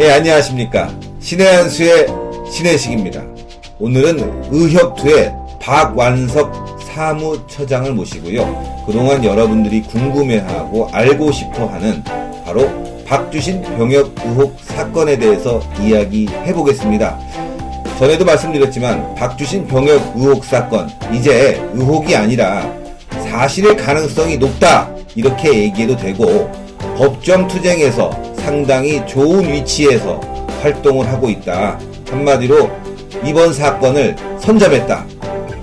예, 안녕하십니까. 신의 한수의 신혜식입니다. 오늘은 의협투의 박완석 사무처장을 모시고요. 그동안 여러분들이 궁금해하고 알고 싶어 하는 바로 박주신 병역 의혹 사건에 대해서 이야기해 보겠습니다. 전에도 말씀드렸지만 박주신 병역 의혹 사건 이제 의혹이 아니라 사실의 가능성이 높다 이렇게 얘기해도 되고 법정 투쟁에서 상당히 좋은 위치에서 활동을 하고 있다. 한마디로 이번 사건을 선점했다.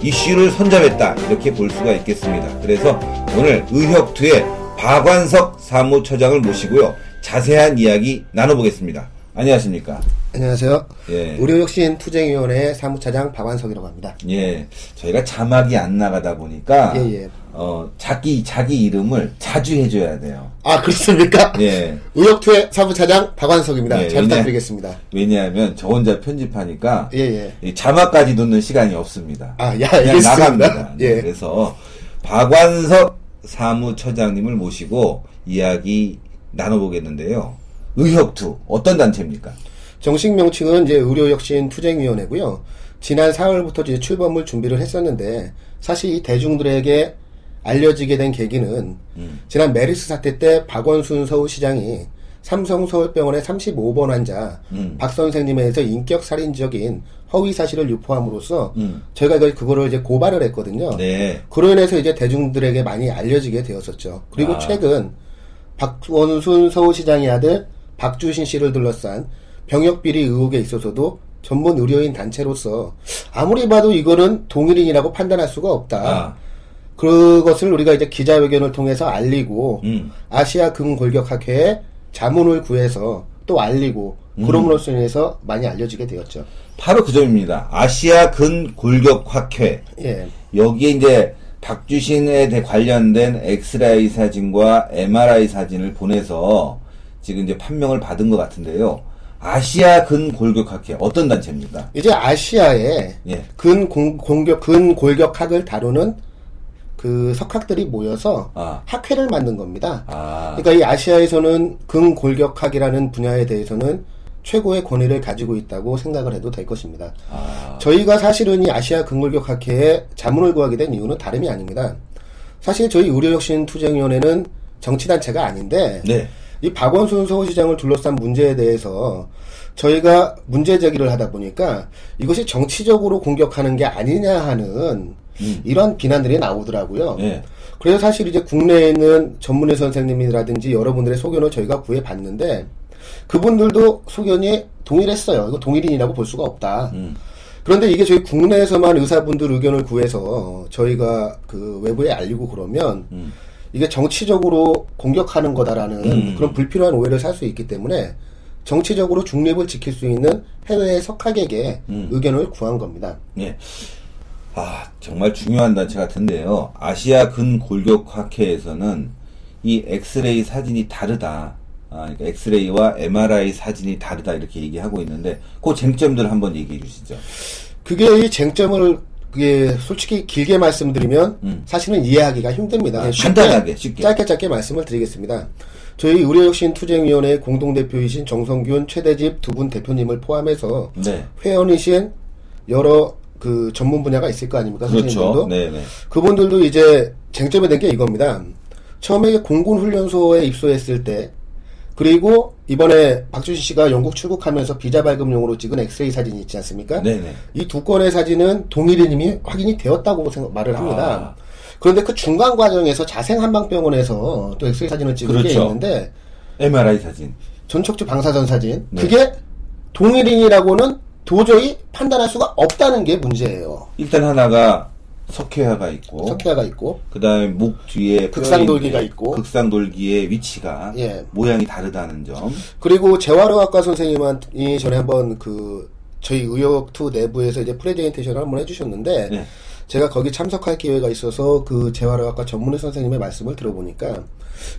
이슈를 선점했다. 이렇게 볼 수가 있겠습니다. 그래서 오늘 의협투의 박완석 사무처장을 모시고요. 자세한 이야기 나눠보겠습니다. 안녕하십니까? 안녕하세요. 예. 의료혁신 투쟁위원회 사무차장 박완석이라고 합니다. 예. 저희가 자막이 안 나가다 보니까 예, 예. 어, 자기 자기 이름을 자주 해줘야 돼요. 아, 그렇습니까? 예. 의협투의 사무차장 박완석입니다. 예, 잘 왜냐- 부탁드리겠습니다. 왜냐하면 저 혼자 편집하니까 예, 예. 이 자막까지 넣는 시간이 없습니다. 아, 야, 그냥 알겠습니다. 나갑니다. 네, 예. 그래서 박완석 사무처장님을 모시고 이야기 나눠보겠는데요. 의협투 어떤 단체입니까? 정식 명칭은 이제 의료혁신 투쟁위원회고요. 지난 4월부터 이제 출범을 준비를 했었는데 사실 이 대중들에게 알려지게 된 계기는 음. 지난 메르스 사태 때 박원순 서울시장이 삼성 서울병원의 35번 환자 음. 박 선생님에 대해서 인격 살인적인 허위 사실을 유포함으로써 음. 저희가 이걸- 그거를 이제 고발을 했거든요. 네. 그로 인해서 이제 대중들에게 많이 알려지게 되었었죠. 그리고 아. 최근 박원순 서울시장의 아들 박주신 씨를 둘러싼 병역 비리 의혹에 있어서도 전문 의료인 단체로서 아무리 봐도 이거는 동일인이라고 판단할 수가 없다. 아, 그것을 우리가 이제 기자회견을 통해서 알리고 음. 아시아 근골격학회에 자문을 구해서 또 알리고 음. 그럼으로써 인해서 많이 알려지게 되었죠. 바로 그 점입니다. 아시아 근골격학회. 예. 여기에 이제 박주신에 대- 관련된 엑스라이 사진과 MRI 사진을 보내서 지금 이제 판명을 받은 것 같은데요. 아시아 근골격학회 어떤 단체입니까? 이제 아시아에 예. 근 공, 공격 근 골격학을 다루는 그 석학들이 모여서 아. 학회를 만든 겁니다. 아, 그러니까 이 아시아에서는 근 골격학이라는 분야에 대해서는 최고의 권위를 가지고 있다고 생각을 해도 될 것입니다. 아, 저희가 사실은 이 아시아 근골격 학회에 자문을 구하게 된 이유는 다름이 아닙니다. 사실 저희 의료혁신투쟁위원회는 정치단체가 아닌데 네. 이 박원순 서울시장을 둘러싼 문제에 대해서 저희가 문제 제기를 하다 보니까 이것이 정치적으로 공격하는 게 아니냐 하는 이런 비난들이 나오더라고요. 예. 그래서 사실 이제 국내에 있는 전문의 선생님이라든지 여러분들의 소견을 저희가 구해봤는데 그분들도 소견이 동일했어요. 이거 동일인이라고 볼 수가 없다. 음. 그런데 이게 저희 국내에서만 의사분들 의견을 구해서 저희가 그 외부에 알리고 그러면 음. 이게 정치적으로 공격하는 거다라는 음. 그런 불필요한 오해를 살 수 있기 때문에 정치적으로 중립을 지킬 수 있는 해외의 석학에게 음. 의견을 구한 겁니다. 예. 아, 정말 중요한 단체 같은데요. 아시아 근골격학회에서는 이 엑스레이 사진이 다르다. 아, 그러니까 엑스레이와 MRI 사진이 다르다 이렇게 얘기하고 있는데 그 쟁점들 한번 얘기해 주시죠. 그게 이 쟁점을 그게 솔직히 길게 말씀드리면 음. 사실은 이해하기가 힘듭니다. 아, 쉽게, 간단하게, 쉽게. 짧게 짧게 말씀을 드리겠습니다. 저희 의료혁신 투쟁위원회 공동 대표이신 정성균 최대집 두 분 대표님을 포함해서 네. 회원이신 여러 그 전문 분야가 있을 거 아닙니까? 그렇죠. 선생님들도? 네, 네. 그분들도 이제 쟁점이 된 게 이겁니다. 처음에 공군 훈련소에 입소했을 때, 그리고 이번에 박주신 씨가 영국 출국하면서 비자 발급용으로 찍은 엑스레이 사진이 있지 않습니까? 네, 네. 이두 건의 사진은 동일인임이 확인이 되었다고 생각, 말을 합니다. 아. 그런데 그 중간 과정에서 자생 한방병원에서 또 엑스레이 사진을 찍은 게 그렇죠. 있는데, MRI 사진. 전척주 방사선 사진, 네. 그게 동일인이라고는 도저히 판단할 수가 없다는 게 문제예요. 일단 하나가 석회화가 있고 석회화가 있고, 그다음에 목 뒤에 극상돌기가 있고. 극상돌기의 위치가 예. 모양이 다르다는 점. 그리고 재활의학과 선생님이 전에 한번 그 저희 의학투 내부에서 이제 프레젠테이션을 한번 해주셨는데 네. 제가 거기 참석할 기회가 있어서 그 재활의학과 전문의 선생님의 말씀을 들어보니까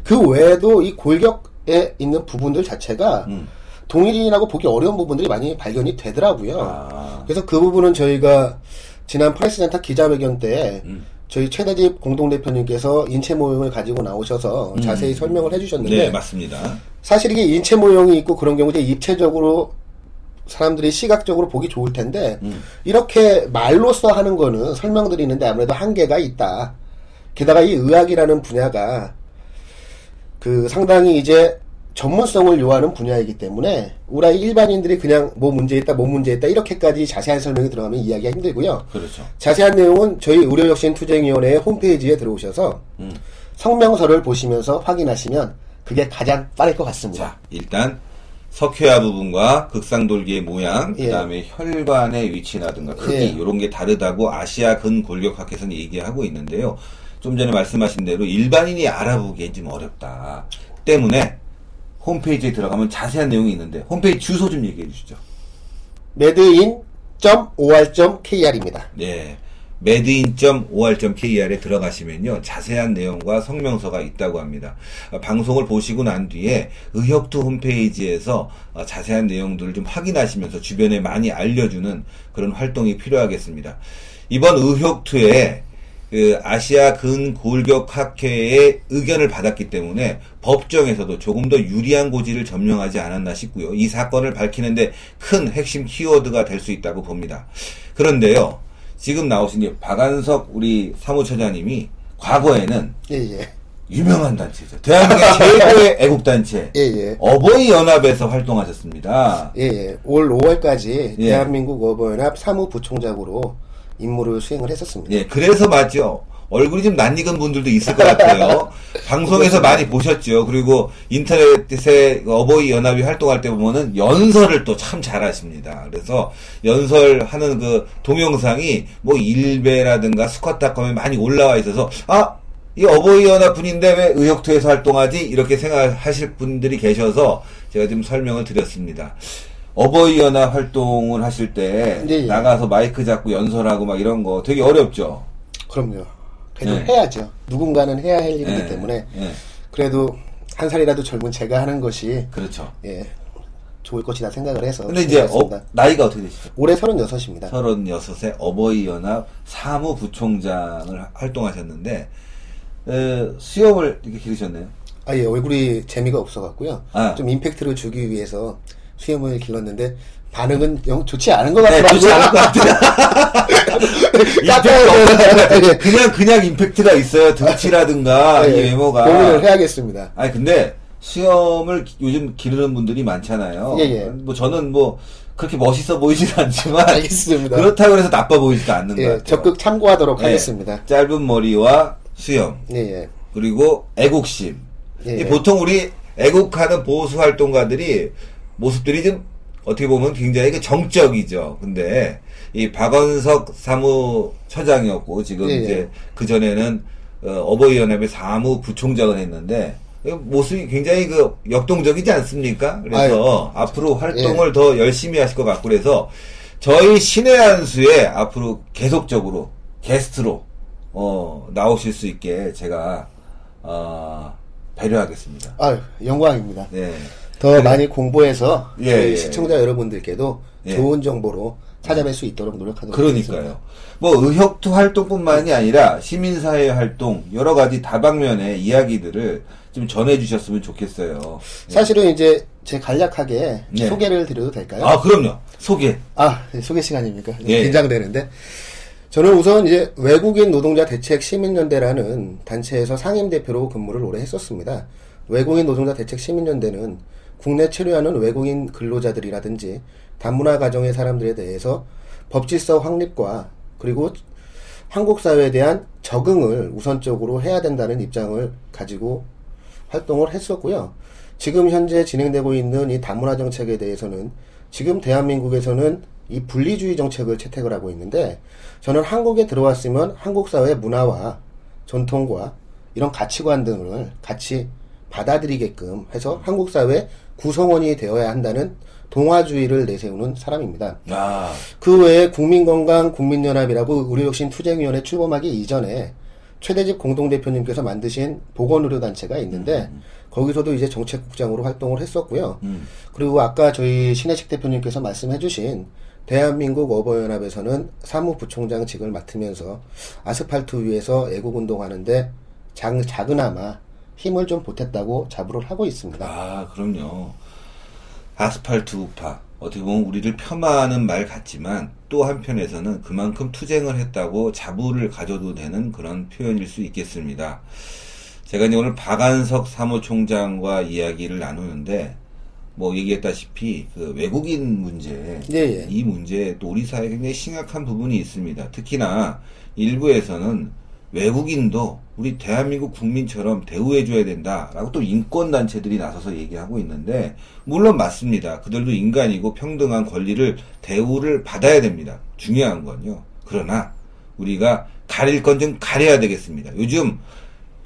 그 외에도 이 골격에 있는 부분들 자체가 음. 동일인이라고 보기 어려운 부분들이 많이 발견이 되더라고요. 아. 그래서 그 부분은 저희가 지난 프레스센터 기자회견 때 음. 저희 최대집 공동대표님께서 인체 모형을 가지고 나오셔서 자세히 설명을 해주셨는데 네, 맞습니다. 사실 이게 인체 모형이 있고 그런 경우 이제 입체적으로 사람들이 시각적으로 보기 좋을 텐데 음. 이렇게 말로써 하는 거는 설명드리는데 아무래도 한계가 있다. 게다가 이 의학이라는 분야가 그 상당히 이제 전문성을 요하는 분야이기 때문에 우리 일반인들이 그냥 뭐 문제 있다, 뭐 문제 있다 이렇게까지 자세한 설명이 들어가면 이해하기가 힘들고요. 그렇죠. 자세한 내용은 저희 의료혁신투쟁위원회 홈페이지에 들어오셔서 음. 성명서를 보시면서 확인하시면 그게 가장 빠를 것 같습니다. 자, 일단 석회화 부분과 극상돌기의 모양, 예. 그다음에 혈관의 위치라든가 크기 예. 이런 게 다르다고 아시아 근골격학회에서는 얘기하고 있는데요. 좀 전에 말씀하신 대로 일반인이 알아보기엔 좀 어렵다. 때문에 홈페이지에 들어가면 자세한 내용이 있는데 홈페이지 주소 좀 얘기해 주시죠. medin.or.kr입니다. 네. medin.or.kr에 들어가시면요. 자세한 내용과 성명서가 있다고 합니다. 어, 방송을 보시고 난 뒤에 의협투 홈페이지에서 어, 자세한 내용들을 좀 확인하시면서 주변에 많이 알려주는 그런 활동이 필요하겠습니다. 이번 의협투에 그 아시아 근골격학회의 의견을 받았기 때문에 법정에서도 조금 더 유리한 고지를 점령하지 않았나 싶고요. 이 사건을 밝히는데 큰 핵심 키워드가 될 수 있다고 봅니다. 그런데요, 지금 나오신 게 박안석 우리 사무처장님이 과거에는 예, 예. 유명한 단체죠. 대한민국 최고의 애국단체 예, 예. 어버이 연합에서 활동하셨습니다. 예, 예. 올 5월까지 예. 대한민국 어버이연합 사무부총장으로 임무를 수행을 했었습니다. 예, 그래서 맞죠. 얼굴이 좀 낯익은 분들도 있을 것 같아요. 방송에서 많이 보셨죠. 그리고 인터넷에 어버이 연합이 활동할 때 보면은 연설을 또 참 잘하십니다. 그래서 연설하는 그 동영상이 뭐 일베라든가 스쿼트닷컴에 많이 올라와 있어서 아, 이 어버이 연합 분인데 왜 의협투에서 활동하지? 이렇게 생각하실 분들이 계셔서 제가 좀 설명을 드렸습니다. 어버이 연합 활동을 하실 때 예, 예. 나가서 마이크 잡고 연설하고 막 이런 거 되게 어렵죠. 그럼요. 그래도 네. 해야죠. 누군가는 해야 할 일이기 예, 때문에 예, 그래도 한 살이라도 젊은 제가 하는 것이 그렇죠. 예 좋을 것이다 생각을 해서 근데 이제 어. 나이가 어떻게 되시죠? 올해 36입니다. 36세 어버이 연합 사무부총장을 활동하셨는데 에, 수염을 이렇게 기르셨네요. 아, 예, 얼굴이 재미가 없어갖고요. 아. 좀 임팩트를 주기 위해서 수염을 길렀는데, 반응은 영 좋지 않은 것 네, 같더라고요. 좋지 않을 것 같아요. 없어요. 그냥 그냥 임팩트가 있어요. 등치라든가 이 예, 외모가. 고민을 해야겠습니다. 아니 근데 수염을 기- 요즘 기르는 분들이 많잖아요. 예, 예. 뭐 저는 뭐 그렇게 멋있어 보이진 않지만 알겠습니다. 그렇다고 해서 나빠 보이지도 않는 것 예, 같아요. 적극 참고하도록 예, 하겠습니다. 짧은 머리와 수염 예, 예. 그리고 애국심. 예, 이 예. 보통 우리 애국하는 보수 활동가들이 모습들이 좀 어떻게 보면 굉장히 그 정적이죠. 근데 이 박원석 사무처장이었고 지금 예, 예. 이제 그 전에는 어, 버이 연합의 사무 부총장을 했는데 이 모습이 굉장히 그 역동적이지 않습니까? 그래서 앞으로 예. 활동을 더 열심히 하실 것 같고 그래서 저희 신의 한수에 앞으로 계속적으로 게스트로 어, 나오실 수 있게 제가 어, 배려하겠습니다. 아유, 영광입니다. 네. 더 많이 공부해서 예, 저희 예, 시청자 여러분들께도 예. 좋은 정보로 찾아뵐 수 있도록 노력하도록 하겠습니다. 그러니까요. 뭐 의협투 활동뿐만이 아니라 시민사회 활동 여러 가지 다방면의 이야기들을 좀 전해주셨으면 좋겠어요. 사실은 이제 제 간략하게 네. 소개를 드려도 될까요? 아 그럼요. 소개. 아, 네, 소개 시간입니까? 예. 긴장되는데. 저는 우선 이제 외국인 노동자 대책 시민연대라는 단체에서 상임 대표로 근무를 오래 했었습니다. 외국인 노동자 대책 시민연대는 국내 체류하는 외국인 근로자들이라든지 다문화 가정의 사람들에 대해서 법질서 확립과 그리고 한국 사회에 대한 적응을 우선적으로 해야 된다는 입장을 가지고 활동을 했었고요. 지금 현재 진행되고 있는 이 다문화 정책에 대해서는 지금 대한민국에서는 이 분리주의 정책을 채택을 하고 있는데 저는 한국에 들어왔으면 한국 사회 문화와 전통과 이런 가치관 등을 같이 받아들이게끔 해서 한국 사회 구성원이 되어야 한다는 동화주의를 내세우는 사람입니다. 아 그 외에 국민건강 국민연합이라고 의료혁신 투쟁위원회 출범하기 이전에 최대집 공동대표님께서 만드신 보건의료단체가 있는데 거기서도 이제 정책국장으로 활동을 했었고요. 음. 그리고 아까 저희 신혜식 대표님께서 말씀해주신 대한민국 어버이연합에서는 사무부총장직을 맡으면서 아스팔트 위에서 애국운동하는데 작, 작은아마 힘을 좀 보탰다고 자부를 하고 있습니다. 아, 그럼요. 아스팔트 우파. 어떻게 보면 우리를 폄하하는 말 같지만 또 한편에서는 그만큼 투쟁을 했다고 자부를 가져도 되는 그런 표현일 수 있겠습니다. 제가 이제 오늘 박안석 사무총장과 이야기를 나누는데 뭐 얘기했다시피 그 외국인 문제 예, 예. 이 문제 또 우리 사회에 굉장히 심각한 부분이 있습니다. 특히나 일부에서는 외국인도 우리 대한민국 국민처럼 대우해줘야 된다라고 또 인권단체들이 나서서 얘기하고 있는데, 물론 맞습니다. 그들도 인간이고 평등한 권리를, 대우를 받아야 됩니다. 중요한 건요. 그러나, 우리가 가릴 건 좀 가려야 되겠습니다. 요즘,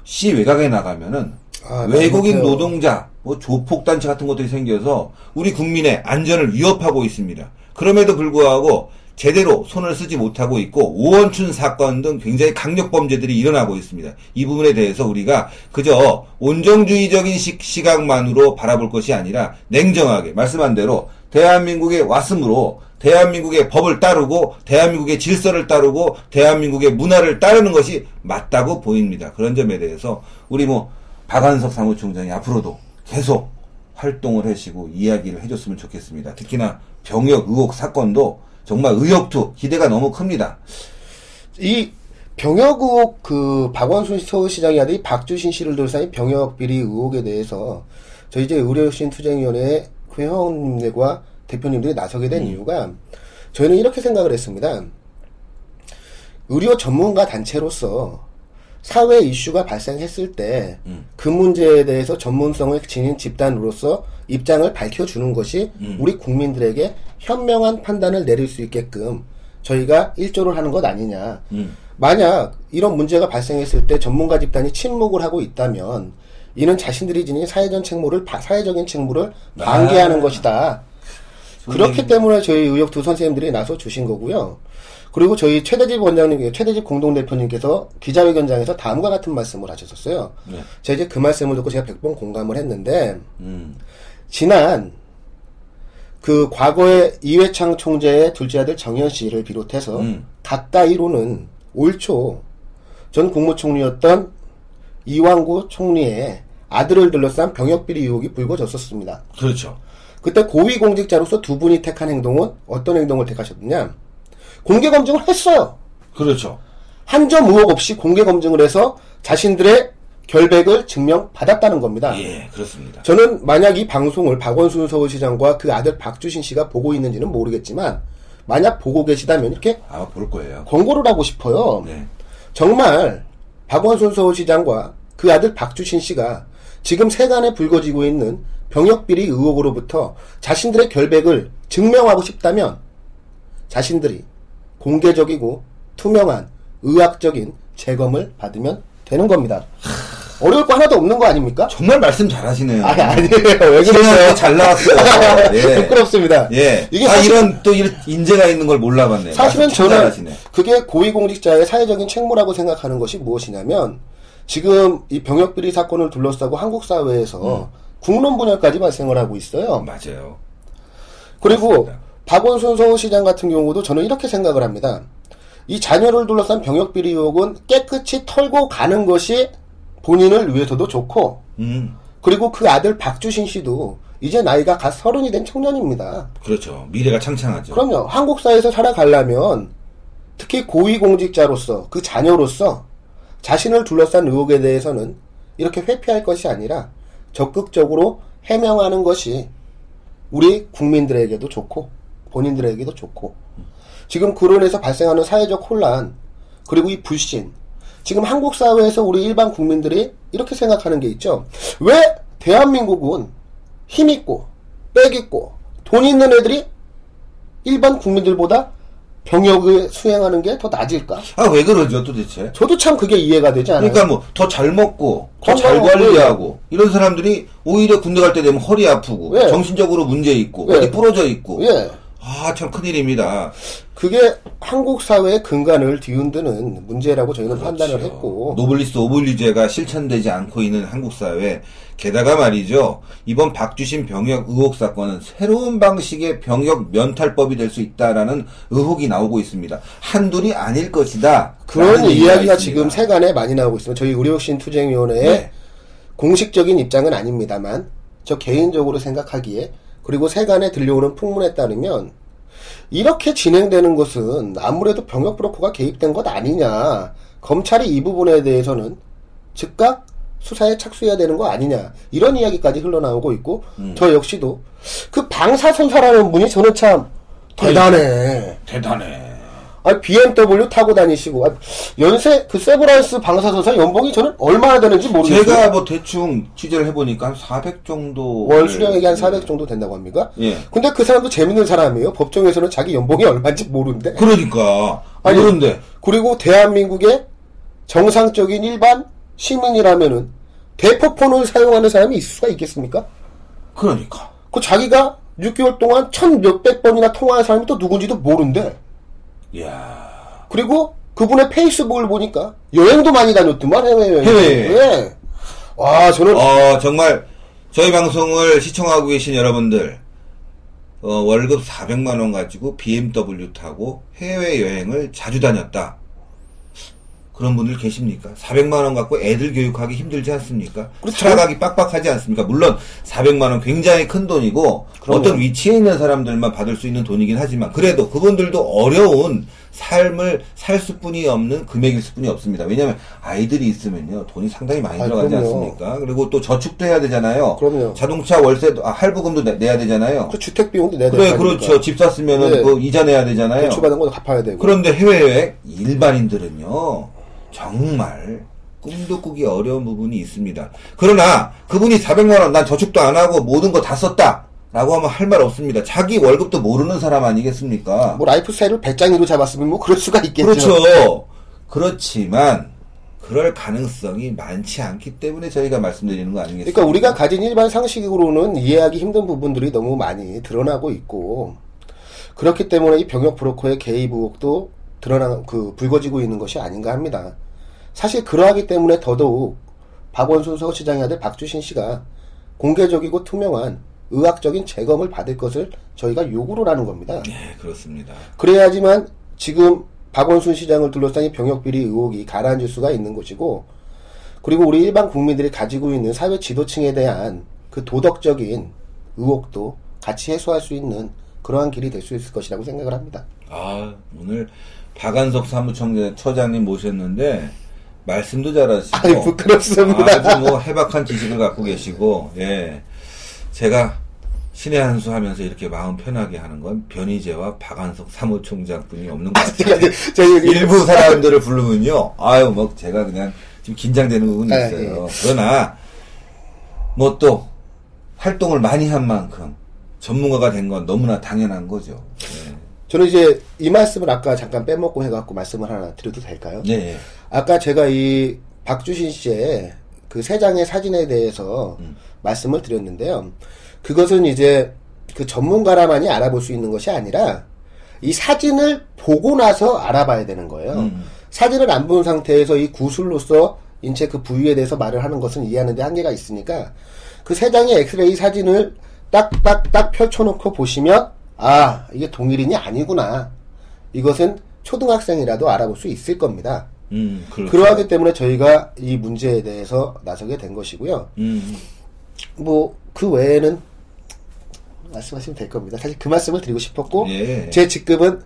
시 외곽에 나가면은, 아, 외국인 맞아요. 노동자, 뭐 조폭단체 같은 것들이 생겨서 우리 국민의 안전을 위협하고 있습니다. 그럼에도 불구하고 제대로 손을 쓰지 못하고 있고 오원춘 사건 등 굉장히 강력 범죄들이 일어나고 있습니다. 이 부분에 대해서 우리가 그저 온정주의적인 시, 시각만으로 바라볼 것이 아니라 냉정하게 말씀한 대로 대한민국에 왔으므로 대한민국의 법을 따르고 대한민국의 질서를 따르고 대한민국의 문화를 따르는 것이 맞다고 보입니다. 그런 점에 대해서 우리 뭐 박한석 사무총장이 앞으로도 계속 활동을 하시고 이야기를 해줬으면 좋겠습니다. 특히나 병역 의혹 사건도 정말 의혹투 기대가 너무 큽니다. 이 병역 의혹 그 박원순 서울시장이 아들 박주신 씨를 둘러싼 이 병역 비리 의혹에 대해서 저희 이제 의료신 투쟁위원회 그 회원님들과 대표님들이 나서게 된 이유가 저희는 이렇게 생각을 했습니다. 의료 전문가 단체로서 사회 이슈가 발생했을 때그 문제에 대해서 전문성을 지닌 집단으로서 입장을 밝혀주는 것이 우리 국민들에게 현명한 판단을 내릴 수 있게끔 저희가 일조를 하는 것 아니냐. 음. 만약 이런 문제가 발생했을 때 전문가 집단이 침묵을 하고 있다면 이는 자신들이 지닌 사회적 책무를 바- 사회적인 책무를 방기하는 것이다. 그렇기 때문에 저희 의혹 두 선생님들이 나서 주신 거고요. 그리고 저희 최대집 원장님, 최대집 공동대표님께서 기자회견장에서 다음과 같은 말씀을 하셨었어요. 네. 제가 이제 그 말씀을 듣고 제가 100번 공감을 했는데, 음. 지난 그 과거에 이회창 총재의 둘째 아들 정현 씨를 비롯해서 음. 가까이로는 올 초 전 국무총리였던 이왕구 총리의 아들을 둘러싼 병역비리 의혹이 불거졌었습니다. 그렇죠. 그때 고위공직자로서 두 분이 택한 행동은 어떤 행동을 택하셨느냐? 공개 검증을 했어요. 그렇죠. 한 점 의혹 없이 공개 검증을 해서 자신들의 결백을 증명받았다는 겁니다. 예, 그렇습니다. 저는 만약 이 방송을 박원순 서울시장과 그 아들 박주신 씨가 보고 있는지는 모르겠지만 만약 보고 계시다면 이렇게 아마 볼 거예요. 권고를 하고 싶어요. 네. 정말 박원순 서울시장과 그 아들 박주신 씨가 지금 세간에 불거지고 있는 병역비리 의혹으로부터 자신들의 결백을 증명하고 싶다면 자신들이 공개적이고 투명한 의학적인 재검을 받으면 되는 겁니다. 어려울 거 하나도 없는 거 아닙니까? 정말 말씀 잘하시네요. 아니, 아니에요. 왜 그러세요? 잘 나왔어요. 예. 부끄럽습니다. 예. 이게 아, 사실- 이런 또 이런 인재가 있는 걸 몰라봤네. 사실은 저는 잘하시네. 그게 고위공직자의 사회적인 책무라고 생각하는 것이 무엇이냐면 지금 이 병역비리 사건을 둘러싸고 한국 사회에서 국론 분열까지 발생을 하고 있어요. 맞아요. 그리고 맞습니다. 박원순 서울시장 같은 경우도 저는 이렇게 생각을 합니다. 이 자녀를 둘러싼 병역비리 의혹은 깨끗이 털고 가는 것이 본인을 위해서도 좋고 음, 그리고 그 아들 박주신 씨도 이제 나이가 갓 서른이 된 청년입니다. 그렇죠. 미래가 창창하죠. 그럼요. 한국 사회에서 살아가려면 특히 고위공직자로서 그 자녀로서 자신을 둘러싼 의혹에 대해서는 이렇게 회피할 것이 아니라 적극적으로 해명하는 것이 우리 국민들에게도 좋고 본인들에게도 좋고 지금 그론에서 발생하는 사회적 혼란 그리고 이 불신 지금 한국 사회에서 우리 일반 국민들이 이렇게 생각하는 게 있죠. 왜 대한민국은 힘 있고 빽 있고 돈 있는 애들이 일반 국민들보다 병역을 수행하는 게 더 낮을까? 아, 왜 그러죠, 도대체? 저도 참 그게 이해가 되지 않아요. 그러니까 뭐 더 잘 먹고 더 잘 관리하고 이런 사람들이 오히려 군대 갈 때 되면 허리 아프고 예. 정신적으로 문제 있고 예. 어디 부러져 있고 예. 아 참 큰일입니다. 그게 한국 사회의 근간을 뒤흔드는 문제라고 저희는 판단을 그렇죠. 했고 노블리스 오블리제가 실천되지 않고 있는 한국 사회 게다가 말이죠 이번 박주신 병역 의혹 사건은 새로운 방식의 병역 면탈법이 될 수 있다라는 의혹이 나오고 있습니다. 한둘이 아닐 것이다. 그런 이야기가. 지금 세간에 많이 나오고 있습니다. 저희 의료혁신 투쟁위원회에 네. 공식적인 입장은 아닙니다만 저 개인적으로 생각하기에 그리고 세간에 들려오는 풍문에 따르면 이렇게 진행되는 것은 아무래도 병역 브로커가 개입된 것 아니냐. 검찰이 이 부분에 대해서는 즉각 수사에 착수해야 되는 거 아니냐. 이런 이야기까지 흘러나오고 있고, 저 역시도 그 방사선사라는 분이 저는 참 대단해. 대단해. 아, BMW 타고 다니시고, 아, 연세, 그 세브란스 방사선사 연봉이 저는 얼마나 되는지 모르겠어요. 제가 뭐 대충 취재를 해보니까 한 400 정도. 월 수령액이 한 400 정도 된다고 합니까? 예. 근데 그 사람도 재밌는 사람이에요. 법정에서는 자기 연봉이 얼마인지 모르는데. 그러니까. 아니, 그런데. 그리고 대한민국의 정상적인 일반 시민이라면은 대포폰을 사용하는 사람이 있을 수가 있겠습니까? 그러니까. 그 자기가 6개월 동안 천 몇백 번이나 통화한 사람이 또 누군지도 모른대. 이야. 그리고 그분의 페이스북을 보니까 여행도 많이 다녔더만 해외여행. 해외여행. 예. 와, 저는 어, 정말 저희 방송을 시청하고 계신 여러분들, 어, 월급 400만 원 가지고 BMW 타고 해외 여행을 자주 다녔다. 그런 분들 계십니까? 400만 원 갖고 애들 교육하기 힘들지 않습니까? 그렇죠. 살아가기 빡빡하지 않습니까? 물론 400만 원 굉장히 큰 돈이고 그럼요. 어떤 위치에 있는 사람들만 받을 수 있는 돈이긴 하지만 그래도 그분들도 어려운 삶을 살 수뿐이 없는 금액일 수뿐이 없습니다. 왜냐하면 아이들이 있으면요 돈이 상당히 많이 아, 들어가지 그럼요. 않습니까? 그리고 또 저축도 해야 되잖아요. 그럼요. 자동차 월세도 아, 할부금도 내, 내야 되잖아요. 그 주택 비용도 내야 그래 되니까. 그렇죠. 집 샀으면은 네. 그 이자 내야 되잖아요. 대출받은 거 갚아야 되고. 그런데 해외 여행 일반인들은요 정말 꿈도 꾸기 어려운 부분이 있습니다. 그러나 그분이 400만 원 난 저축도 안 하고 모든 거 다 썼다. 라고 하면 할 말 없습니다. 자기 월급도 모르는 사람 아니겠습니까? 뭐 라이프 스타일을 베짱이로 잡았으면 뭐 그럴 수가 있겠죠. 그렇죠. 그렇지만 그럴 가능성이 많지 않기 때문에 저희가 말씀드리는 거 아니겠습니까? 그러니까 우리가 가진 일반 상식으로는 이해하기 힘든 부분들이 너무 많이 드러나고 있고 그렇기 때문에 이 병역 브로커의 개입 의혹도 드러나 그 불거지고 있는 것이 아닌가 합니다. 사실 그러하기 때문에 더더욱 박원순 서울시장의 아들 박주신 씨가 공개적이고 투명한 의학적인 재검을 받을 것을 저희가 요구를 하는 겁니다. 네, 그렇습니다. 그래야지만 지금 박원순 시장을 둘러싼 이 병역비리 의혹이 가라앉을 수가 있는 것이고 그리고 우리 일반 국민들이 가지고 있는 사회 지도층에 대한 그 도덕적인 의혹도 같이 해소할 수 있는 그러한 길이 될 수 있을 것이라고 생각을 합니다. 아, 오늘 박한석 사무총장님 모셨는데 말씀도 잘하시고 아니, 부끄럽습니다. 아주 뭐 해박한 지식을 갖고 계시고 예. 제가 신의 한 수 하면서 이렇게 마음 편하게 하는 건 변희재와 박한석 사무총장 분이 없는 것 같아요. 일부 사람들을 부르면요. 아유, 뭐 제가 그냥 좀 긴장되는 부분이 아, 있어요. 그러나 뭐 또 활동을 많이 한 만큼 전문가가 된 건 너무나 당연한 거죠. 예. 저는 이제 이 말씀을 아까 잠깐 빼먹고 해갖고 말씀을 하나 드려도 될까요? 네. 예. 아까 제가 이 박주신 씨의 그 세 장의 사진에 대해서 말씀을 드렸는데요. 그것은 이제 그 전문가라만이 알아볼 수 있는 것이 아니라 이 사진을 보고 나서 알아봐야 되는 거예요. 음. 사진을 안 본 상태에서 이 구술로서 인체 그 부위에 대해서 말을 하는 것은 이해하는데 한계가 있으니까 그 세 장의 엑스레이 사진을 딱딱딱 펼쳐놓고 보시면 아 이게 동일인이 아니구나. 이것은 초등학생이라도 알아볼 수 있을 겁니다. 음, 그렇죠. 그러하기 때문에 저희가 이 문제에 대해서 나서게 된 것이고요. 음, 뭐그 외에는 말씀하시면 될 겁니다. 사실 그 말씀을 드리고 싶었고 예. 제 직급은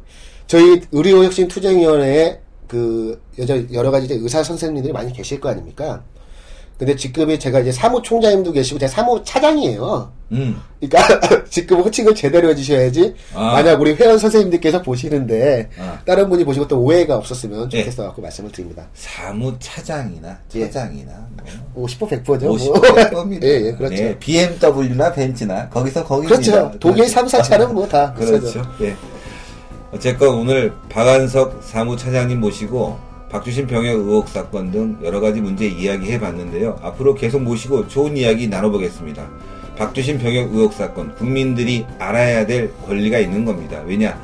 저희 의료혁신투쟁위원회에 그 여러, 여러 가지 의사 선생님들이 많이 계실 거 아닙니까? 근데 직급이 제가 이제 사무총장님도 계시고 제가 사무차장이에요. 음. 그러니까 직급 호칭을 제대로 해주셔야지 아. 만약 우리 회원 선생님들께서 보시는데 아. 다른 분이 보시고 또 오해가 없었으면 예. 좋겠어 갖고 말씀을 드립니다. 사무차장이나 예. 차장이나 뭐50% 100%죠. 50대 겁니다. 예, 예, 그렇죠. 네, BMW나 벤츠나 거기서 거기입니다. 그렇죠. 독일 3, 4차는 뭐 다. 그렇죠. 예. 어쨌건 오늘 박한석 사무차장님 모시고 박주신 병역 의혹 사건 등 여러 가지 문제 이야기해 봤는데요. 앞으로 계속 모시고 좋은 이야기 나눠보겠습니다. 박주신 병역 의혹 사건 국민들이 알아야 될 권리가 있는 겁니다. 왜냐?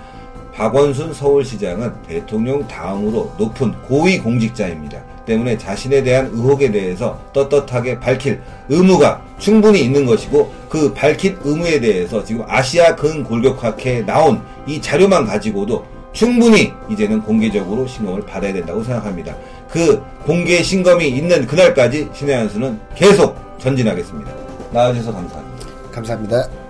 박원순 서울시장은 대통령 다음으로 높은 고위 공직자입니다. 때문에 자신에 대한 의혹에 대해서 떳떳하게 밝힐 의무가 충분히 있는 것이고 그 밝힌 의무에 대해서 지금 아시아 근골격학회에 나온 이 자료만 가지고도 충분히 이제는 공개적으로 신검을 받아야 된다고 생각합니다. 그 공개 신검이 있는 그날까지 신의 한수는 계속 전진하겠습니다. 나와주셔서 감사합니다. 감사합니다.